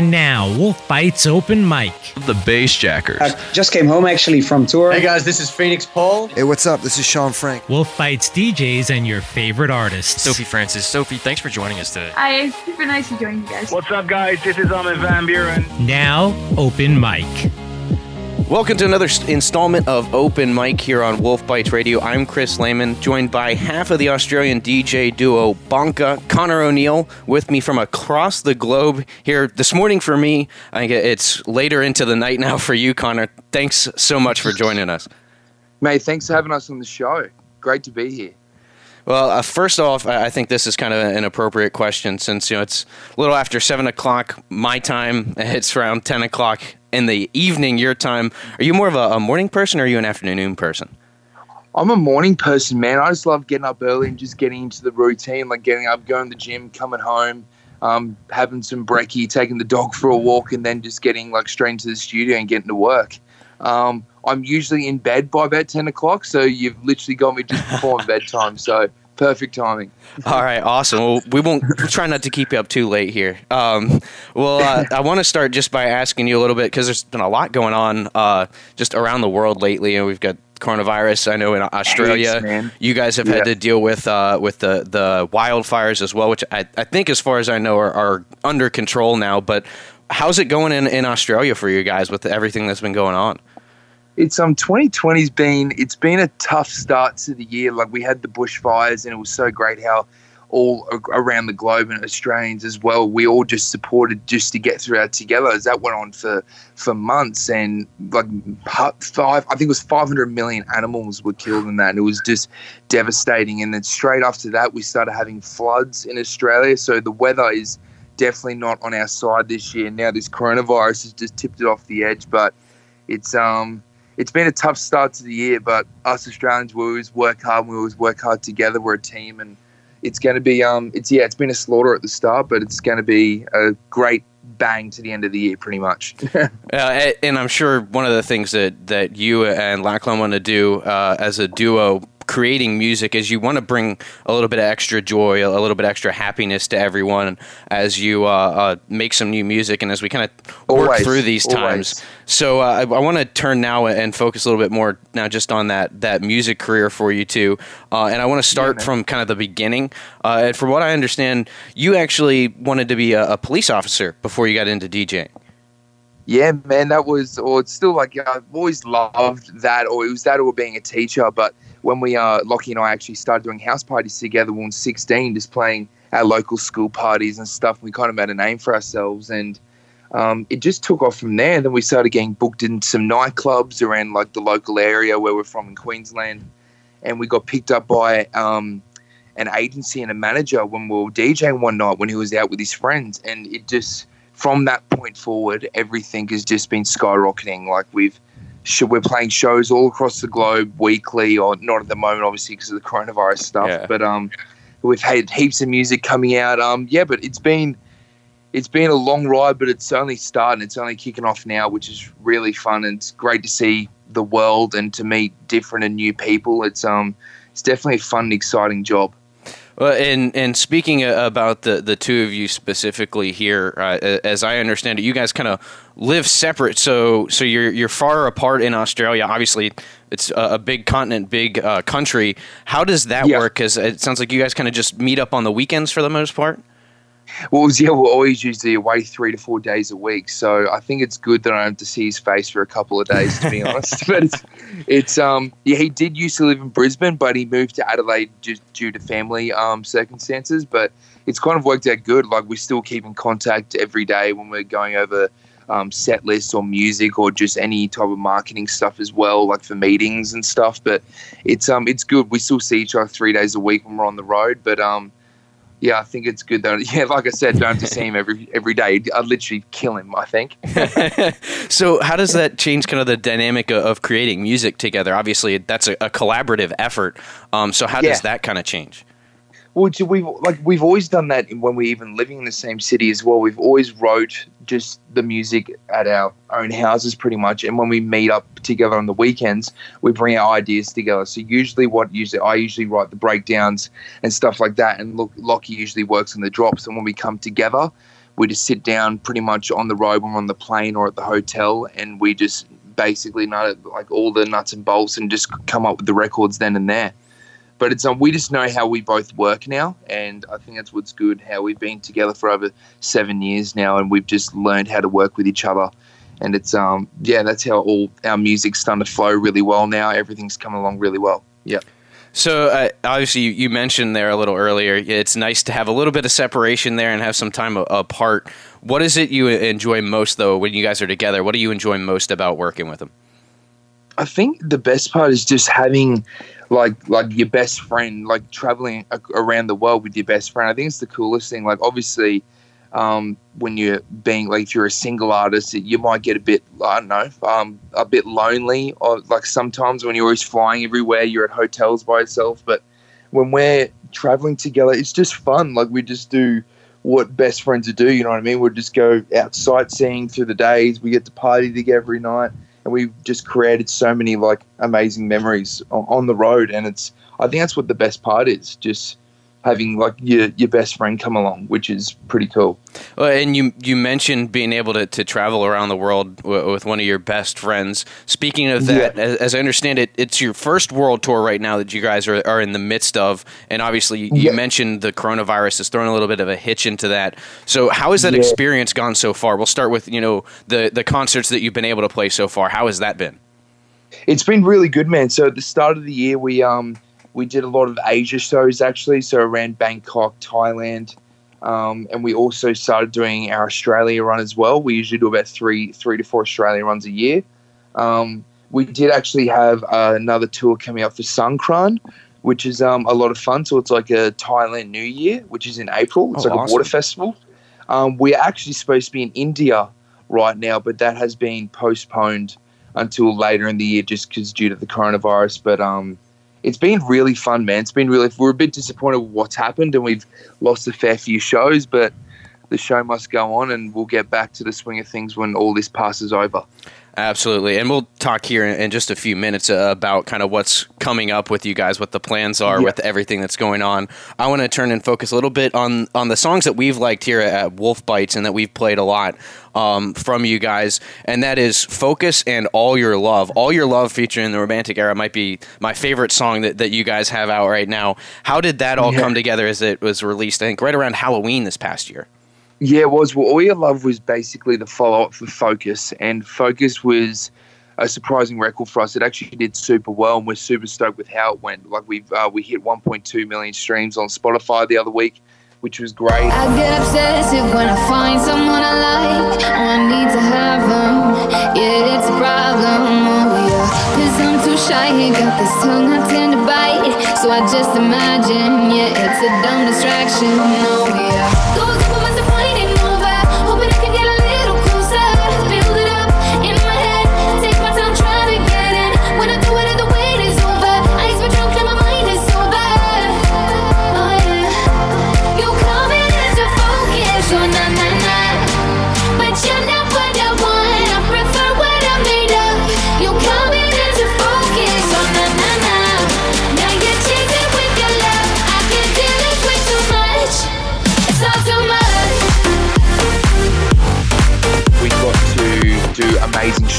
And now, Wolf Bites Open Mic. The Bassjackers. I just came home actually from tour. Hey guys, this is Phoenix Paul. Hey, what's up? This is Shaun Frank. Wolf Bites DJs and your favorite artists. Sophie Francis. Sophie, thanks for joining us today. Hi, it's super nice to join you guys. What's up, guys? This is Armin van Buuren. Now, Open Mic. Welcome to another installment of Open Mic here on Wolf Bites Radio. I'm Chris Lehman, joined by half of the Australian DJ duo Bonka, Connor O'Neill, with me from across the globe here this morning for me. I think it's later into the night now for you, Connor. Thanks so much for joining us. Mate, thanks for having us on the show. Great to be here. Well, uh, first off, I think this is kind of an appropriate question since you know it's a little after seven o'clock my time. It's around ten o'clock in the evening your time. Are you more of a, a morning person or are you an afternoon person? I'm a morning person, man. I just love getting up early and just getting into the routine, like getting up, going to the gym, coming home, um, having some brekkie, taking the dog for a walk, and then just getting like straight into the studio and getting to work. Um, I'm usually in bed by about 10 o'clock, so you've literally got me just before bedtime. So perfect timing. All right, awesome. Well, we won't we'll try not to keep you up too late here. Um, well, uh, I want to start just by asking you a little bit because there's been a lot going on uh, just around the world lately, and we've got coronavirus. I know in Australia, Thanks, you guys have yeah. had to deal with uh, with the the wildfires as well, which I, I think, as far as I know, are, are under control now. But how's it going in, in Australia for you guys with everything that's been going on? It's um 2020's been it's been a tough start to the year. Like we had the bushfires, and it was so great how all around the globe and Australians as well, we all just supported just to get through together. As that went on for for months, and like five, I think it was 500 million animals were killed in that, and it was just devastating. And then straight after that, we started having floods in Australia. So the weather is definitely not on our side this year. Now this coronavirus has just tipped it off the edge, but it's um it's been a tough start to the year, but us Australians we always work hard. We always work hard together. We're a team, and it's going to be um, it's yeah, it's been a slaughter at the start, but it's going to be a great bang to the end of the year, pretty much. uh, and I'm sure one of the things that that you and Lachlan want to do uh, as a duo creating music is you want to bring a little bit of extra joy, a little bit extra happiness to everyone as you uh, uh, make some new music and as we kind of work always, through these times. Always. So uh, I, I want to turn now and focus a little bit more now just on that that music career for you too. Uh, and I want to start yeah, from kind of the beginning. Uh, and from what I understand, you actually wanted to be a, a police officer before you got into DJing. Yeah, man, that was, or it's still like I've always loved that, or it was that, or being a teacher. But when we uh, Lockie and I actually started doing house parties together when we were 16, just playing our local school parties and stuff. We kind of made a name for ourselves, and um, it just took off from there. And then we started getting booked in some nightclubs around like the local area where we're from in Queensland, and we got picked up by um, an agency and a manager when we were DJing one night when he was out with his friends, and it just from that point forward, everything has just been skyrocketing. Like we've we're playing shows all across the globe weekly, or not at the moment, obviously, because of the coronavirus stuff. Yeah. But um, we've had heaps of music coming out. Um, yeah, but it's been it's been a long ride, but it's only starting. It's only kicking off now, which is really fun, and it's great to see the world and to meet different and new people. It's um, it's definitely a fun, and exciting job. Well, and and speaking about the the two of you specifically here, uh, as I understand it, you guys kind of live separate. So so you're you're far apart in Australia. Obviously, it's a, a big continent, big uh, country. How does that Yeah. work? Because it sounds like you guys kind of just meet up on the weekends for the most part. Well, yeah, we're always usually away three to four days a week. So I think it's good that I don't have to see his face for a couple of days, to be honest. But it's, it's um, yeah, he did used to live in Brisbane, but he moved to Adelaide just due to family um circumstances. But it's kind of worked out good. Like we still keep in contact every day when we're going over um, set lists or music or just any type of marketing stuff as well, like for meetings and stuff. But it's um, it's good. We still see each other three days a week when we're on the road. But um, yeah, I think it's good though. yeah, like I said, don't have to see him every every day. I'd literally kill him. I think. so how does that change kind of the dynamic of, of creating music together? Obviously, that's a, a collaborative effort. Um, so how Yeah. does that kind of change? Well, do we like we've always done that when we're even living in the same city as well. We've always wrote just the music at our own houses, pretty much. And when we meet up together on the weekends, we bring our ideas together. So usually, what usually I usually write the breakdowns and stuff like that, and look, Lockie usually works on the drops. And when we come together, we just sit down pretty much on the road or on the plane or at the hotel, and we just basically know like all the nuts and bolts and just come up with the records then and there. But it's um, we just know how we both work now, and I think that's what's good. How we've been together for over seven years now, and we've just learned how to work with each other. And it's um yeah, that's how all our music's starting to flow really well now. Everything's coming along really well. Yeah. So uh, obviously, you, you, mentioned there a little earlier. It's nice to have a little bit of separation there and have some time a- apart. What is it you enjoy most, though, when you guys are together? What do you enjoy most about working with them? I think the best part is just having like like your best friend, like traveling around the world with your best friend. I think it's the coolest thing. Like obviously, um, when you're being like if you're a single artist, you might get a bit I don't know, um, a bit lonely. Or like sometimes when you're always flying everywhere, you're at hotels by yourself. But when we're traveling together, it's just fun. Like we just do what best friends would do. You know what I mean? We'll just go out sightseeing through the days. We get to party together every night and we've just created so many like amazing memories on, on the road. And it's I think that's what the best part is. Just having like your your best friend come along, which is pretty cool. Well, and you you mentioned being able to, to travel around the world w- with one of your best friends. Speaking of that, yeah. as, as, I understand it, it's your first world tour right now that you guys are, are in the midst of, and obviously you yeah. mentioned the coronavirus has thrown a little bit of a hitch into that. So how has that yeah. experience gone so far? We'll start with you know the the concerts that you've been able to play so far. How has that been? It's been really good, man. So at the start of the year, we um we did a lot of Asia shows actually, so around Bangkok, Thailand, um, and we also started doing our Australia run as well. We usually do about three three to four Australia runs a year. Um, we did actually have uh, another tour coming up for Songkran, which is um, a lot of fun. So it's like a Thailand New Year, which is in April. It's oh, like awesome. a water festival. Um, we're actually supposed to be in India right now, but that has been postponed until later in the year just because due to the coronavirus. But um, it's been really fun, man. It's been really. We're a bit disappointed with what's happened, and we've lost a fair few shows, but the show must go on, and we'll get back to the swing of things when all this passes over. Absolutely. And we'll talk here in just a few minutes uh, about kind of what's coming up with you guys, what the plans are yeah. with everything that's going on. I want to turn and focus a little bit on, on the songs that we've liked here at Wolf Bites and that we've played a lot um, from you guys. And that is Focus and All Your Love. All Your Love featuring the Romantic Era might be my favorite song that, that you guys have out right now. How did that all yeah. come together as it was released, I think, right around Halloween this past year? Yeah, it was. Well, All Your Love was basically the follow up for Focus, and Focus was a surprising record for us. It actually did super well, and we're super stoked with how it went. Like we uh, we hit 1.2 million streams on Spotify the other week, which was great. I get obsessive when I find someone I like. I need to have them. Yeah, it's a problem. Oh, yeah. Cause I'm too shy. He got this tongue I tend to bite. So I just imagine, yeah, it's a dumb distraction. Oh, yeah.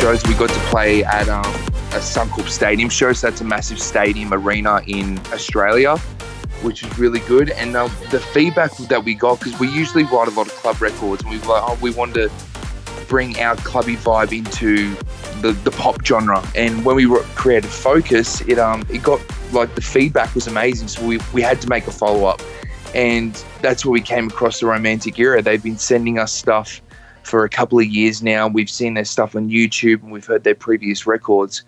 Shows. We got to play at um, a Suncorp Stadium show, so that's a massive stadium arena in Australia, which is really good. And uh, the feedback that we got, because we usually write a lot of club records, and we were like, oh, we wanted to bring our clubby vibe into the, the pop genre. And when we created Focus, it um it got like the feedback was amazing, so we we had to make a follow up, and that's where we came across the Romantic Era. They've been sending us stuff for a couple of years now. We've seen their stuff on YouTube and we've heard their previous records,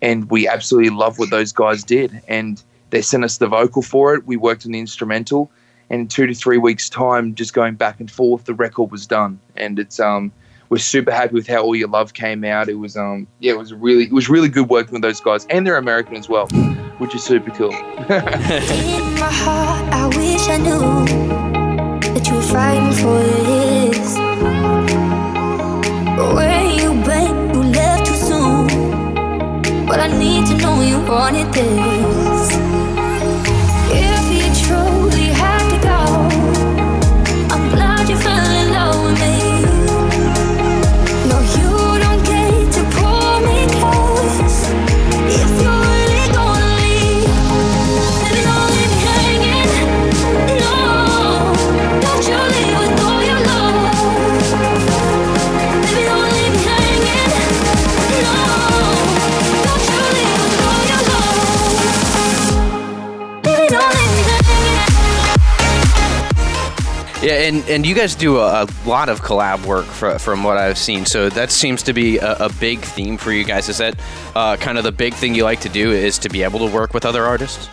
and we absolutely love what those guys did. And they sent us the vocal for it. We worked on the instrumental, and in two to three weeks' time, just going back and forth, the record was done. And it's um, we're super happy with how All Your Love came out. It was um, yeah, it was really it was really good working with those guys, and they're American as well, which is super cool. in my heart, I wish I knew that you were fighting for. Need to know you wanted this. Yeah, and, and you guys do a, a lot of collab work for, from what I've seen. So that seems to be a, a big theme for you guys. Is that uh, kind of the big thing you like to do? Is to be able to work with other artists?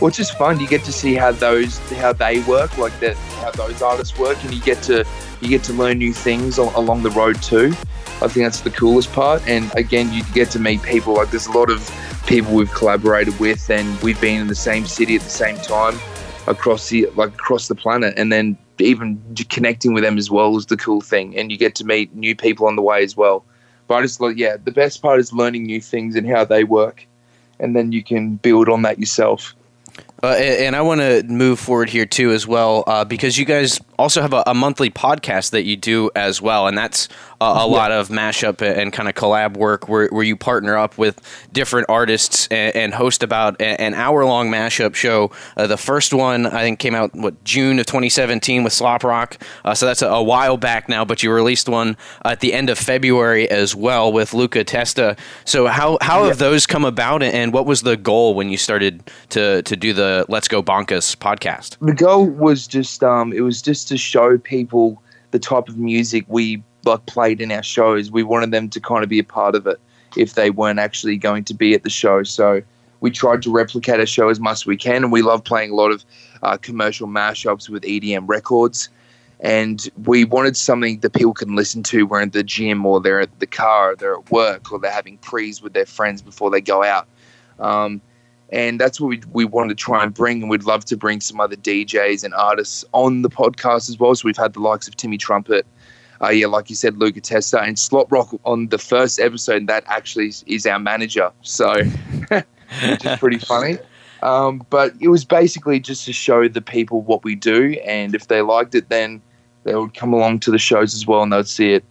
It's just fun. You get to see how those how they work, like that, how those artists work, and you get to you get to learn new things along the road too. I think that's the coolest part. And again, you get to meet people. Like there's a lot of people we've collaborated with, and we've been in the same city at the same time across the like across the planet, and then even connecting with them as well is the cool thing. And you get to meet new people on the way as well. But I just like yeah, the best part is learning new things and how they work, and then you can build on that yourself. Uh, and I want to move forward here too, as well, uh, because you guys also have a, a, monthly podcast that you do as well, and that's a, a yeah. lot of mashup and kind of collab work where, where you partner up with different artists and, and host about an hour long mashup show. Uh, the first one I think came out what June of 2017 with Slop Rock, uh, so that's a, a, while back now. But you released one at the end of February as well with Luca Testa. So how how yeah. have those come about, and what was the goal when you started to to do the Let's Go Bonkers podcast? The goal was just um, it was just to show people the type of music we like played in our shows. We wanted them to kind of be a part of it if they weren't actually going to be at the show. So we tried to replicate our show as much as we can, and we love playing a lot of uh, commercial mashups with EDM records. And we wanted something that people can listen to when at the gym or they're at the car, or they're at work, or they're having prees with their friends before they go out. Um, and that's what we, we wanted to try and bring and we'd love to bring some other djs and artists on the podcast as well. So we've had the likes of timmy trumpet uh, yeah like you said luca testa and Slot rock on the first episode that actually is our manager. So which is pretty funny. Um, but it was basically just to show the people what we do and if they liked it then they would come along to the shows as well and they'd see it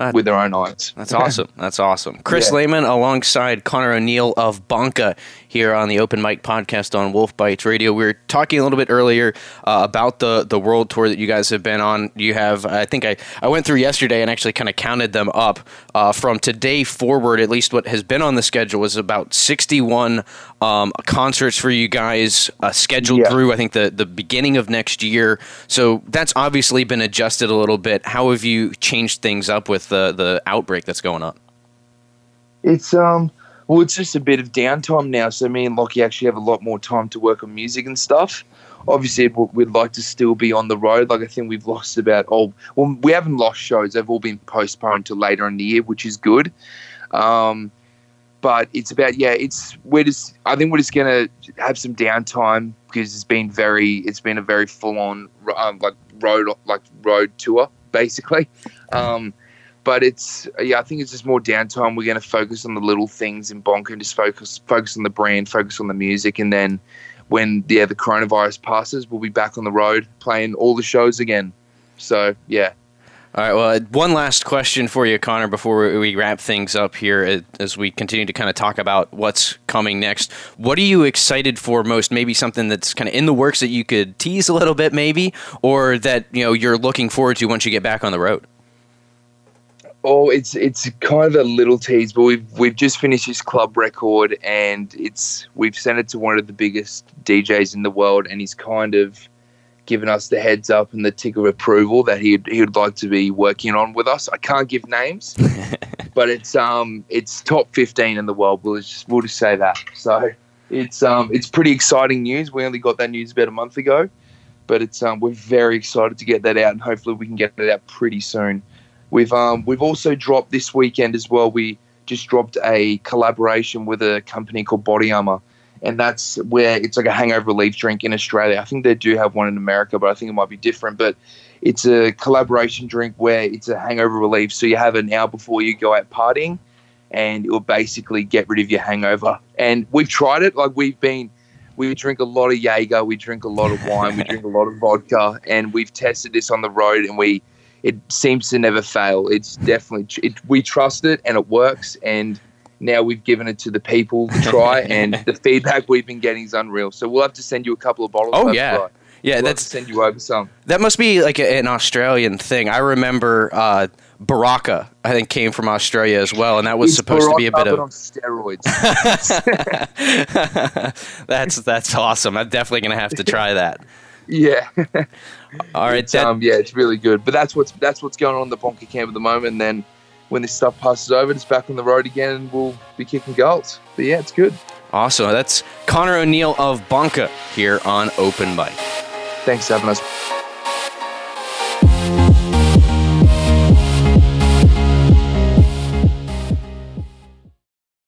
uh, with their own eyes. That's awesome. That's awesome. Chris yeah. Lehman alongside Connor O'Neill of Bonka here on the Open Mic podcast on Wolf Bites Radio. We were talking a little bit earlier uh, about the the world tour that you guys have been on. You have, I think I, I went through yesterday and actually kind of counted them up uh, from today forward. At least what has been on the schedule is about 61 um, concerts for you guys uh, scheduled yeah. through. I think the the beginning of next year. So that's obviously been adjusted a little bit. How have you changed things up with the the outbreak that's going on? It's um well, it's just a bit of downtime now. So me and Lockie actually have a lot more time to work on music and stuff. Obviously, we'd like to still be on the road. Like I think we've lost about all. Well, we haven't lost shows. They've all been postponed to later in the year, which is good. Um, but it's about yeah. It's we're just. I think we're just gonna have some downtime because it's been very. It's been a very full on um, like road like road tour basically. Um, but it's yeah, I think it's just more downtime. We're to focus on the little things in Bonka and just focus focus on the brand, focus on the music, and then when yeah the coronavirus passes, we'll be back on the road playing all the shows again. So yeah. All right. Well, one last question for you, Connor, before we wrap things up here, uh, as we continue to kind of talk about what's coming next. What are you excited for most? Maybe something that's kind of in the works that you could tease a little bit, maybe, or that you know you're looking forward to once you get back on the road. Oh, it's it's kind of a little tease, but we've we've just finished this club record, and it's we've sent it to one of the biggest DJs in the world, and he's kind of given us the heads up and the tick of approval that he'd he would like to be working on with us. I can't give names, but it's um it's top fifteen in the world. We'll just we'll just say that. So it's um it's pretty exciting news. We only got that news about a month ago, but it's um we're very excited to get that out, and hopefully we can get it out pretty soon. We've um, we've also dropped this weekend as well. We just dropped a collaboration with a company called Body Armor, and that's where it's like a hangover relief drink in Australia. I think they do have one in America, but I think it might be different. But it's a collaboration drink where it's a hangover relief. So you have an hour before you go out partying, and it will basically get rid of your hangover. And we've tried it. Like we've been, we drink a lot of Jaeger, we drink a lot of wine, we drink a lot of vodka, and we've tested this on the road, and we it seems to never fail. It's definitely it, we trust it and it works. And now we've given it to the people to try, and the feedback we've been getting is unreal. So we'll have to send you a couple of bottles. Oh yeah. Yeah, we'll that's send you over some. That must be like a, an Australian thing. I remember uh, Berocca, I think, came from Australia as well, and that was it's supposed Berocca, to be a bit of on steroids. that's that's awesome. I'm definitely gonna have to try that. Yeah. All right. It's, um, yeah, it's really good. But that's what's that's what's going on in the Bonka camp at the moment. And then when this stuff passes over, it's back on the road again, and we'll be kicking goals. But yeah, it's good. Awesome. That's Connor O'Neill of Bonka here on Open Mic. Thanks for having us.